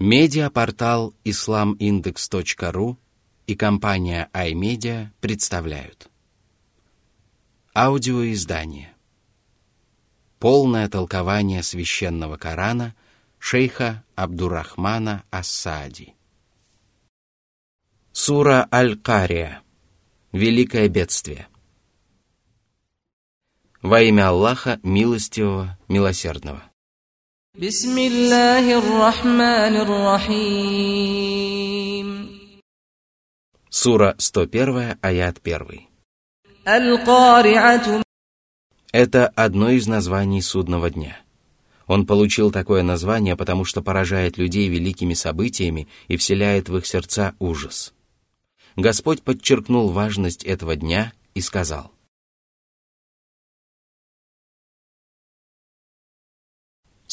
Медиапортал islamindex.ru и компания iMedia представляют. Аудиоиздание. Полное толкование священного Корана шейха Абдурахмана Ассади. Сура Аль-Кария. Великое бедствие. Во имя Аллаха, милостивого, милосердного. بسم الله الرحمن الرحيم Сура 101, аят 1. القارعة Это одно из названий судного дня. Он получил такое название, потому что поражает людей великими событиями и вселяет в их сердца ужас. Господь подчеркнул важность этого дня и сказал.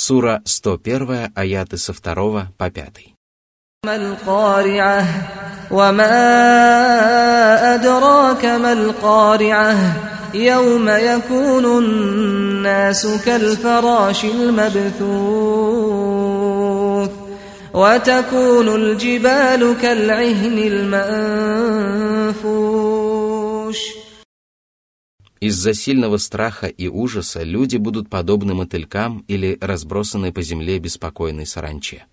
Сура 101, аяты со 2 по 5. ما القارعة وما أدراك ما القارعة يوم يكون الناس كالفراش المبثوث وتكون الجبال كالعهن المنفوش Из-за сильного страха и ужаса люди будут подобны мотылькам или разбросанной по земле беспокойной саранче.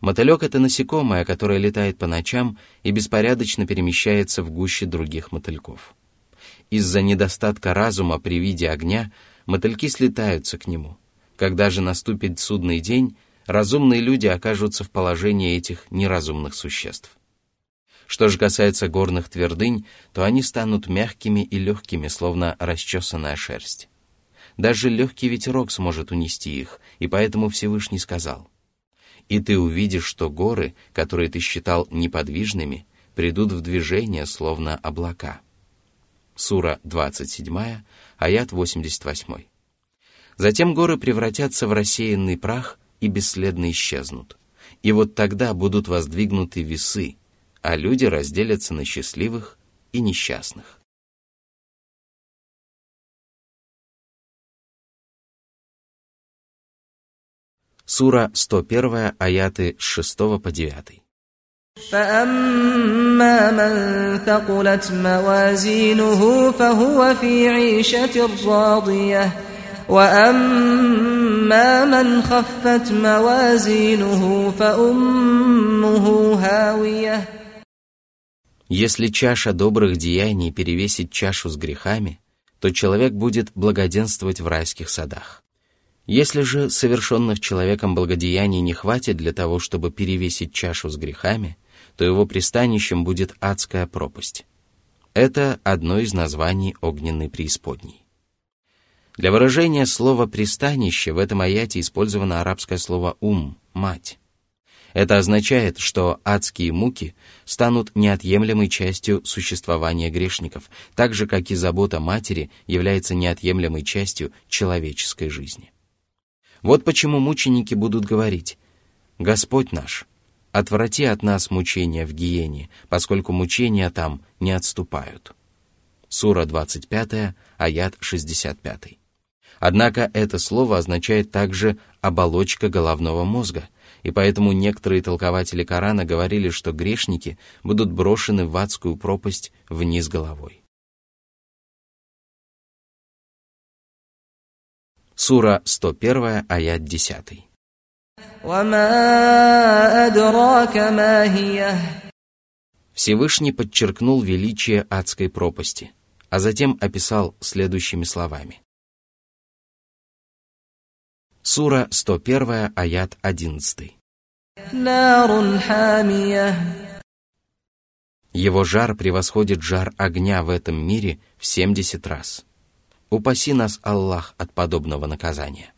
Мотылек — это насекомое, которое летает по ночам и беспорядочно перемещается в гуще других мотыльков. Из-за недостатка разума при виде огня мотыльки слетаются к нему. Когда же наступит судный день, разумные люди окажутся в положении этих неразумных существ. Что же касается горных твердынь, то они станут мягкими и легкими, словно расчесанная шерсть. Даже легкий ветерок сможет унести их, и поэтому Всевышний сказал, «И ты увидишь, что горы, которые ты считал неподвижными, придут в движение, словно облака». Сура 27, аят 88. Затем горы превратятся в рассеянный прах и бесследно исчезнут. И вот тогда будут воздвигнуты весы, а люди разделятся на счастливых и несчастных. Сура 101, аяты с 6 по 9. فأما من ثقلت موازينه فهو في عيشة راضية وأما من خفت موازينه فأمه هاوية если чаша добрых деяний перевесит чашу с грехами, то человек будет благоденствовать в райских садах. Если же совершенных человеком благодеяний не хватит для того, чтобы перевесить чашу с грехами, то его пристанищем будет адская пропасть. Это одно из названий огненной преисподней. Для выражения слова «пристанище» в этом аяте использовано арабское слово «ум» — «мать». Это означает, что адские муки станут неотъемлемой частью существования грешников, так же, как и забота матери является неотъемлемой частью человеческой жизни. Вот почему мученики будут говорить «Господь наш, отврати от нас мучения в гиене, поскольку мучения там не отступают». Сура 25, аят 65. Однако это слово означает также «оболочка головного мозга», и поэтому некоторые толкователи Корана говорили, что грешники будут брошены в адскую пропасть вниз головой. Сура 101, аят 10. Всевышний подчеркнул величие адской пропасти, а затем описал следующими словами. Сура 101, аят 11. Его жар превосходит жар огня в этом мире в 70 раз. Упаси нас, Аллах, от подобного наказания.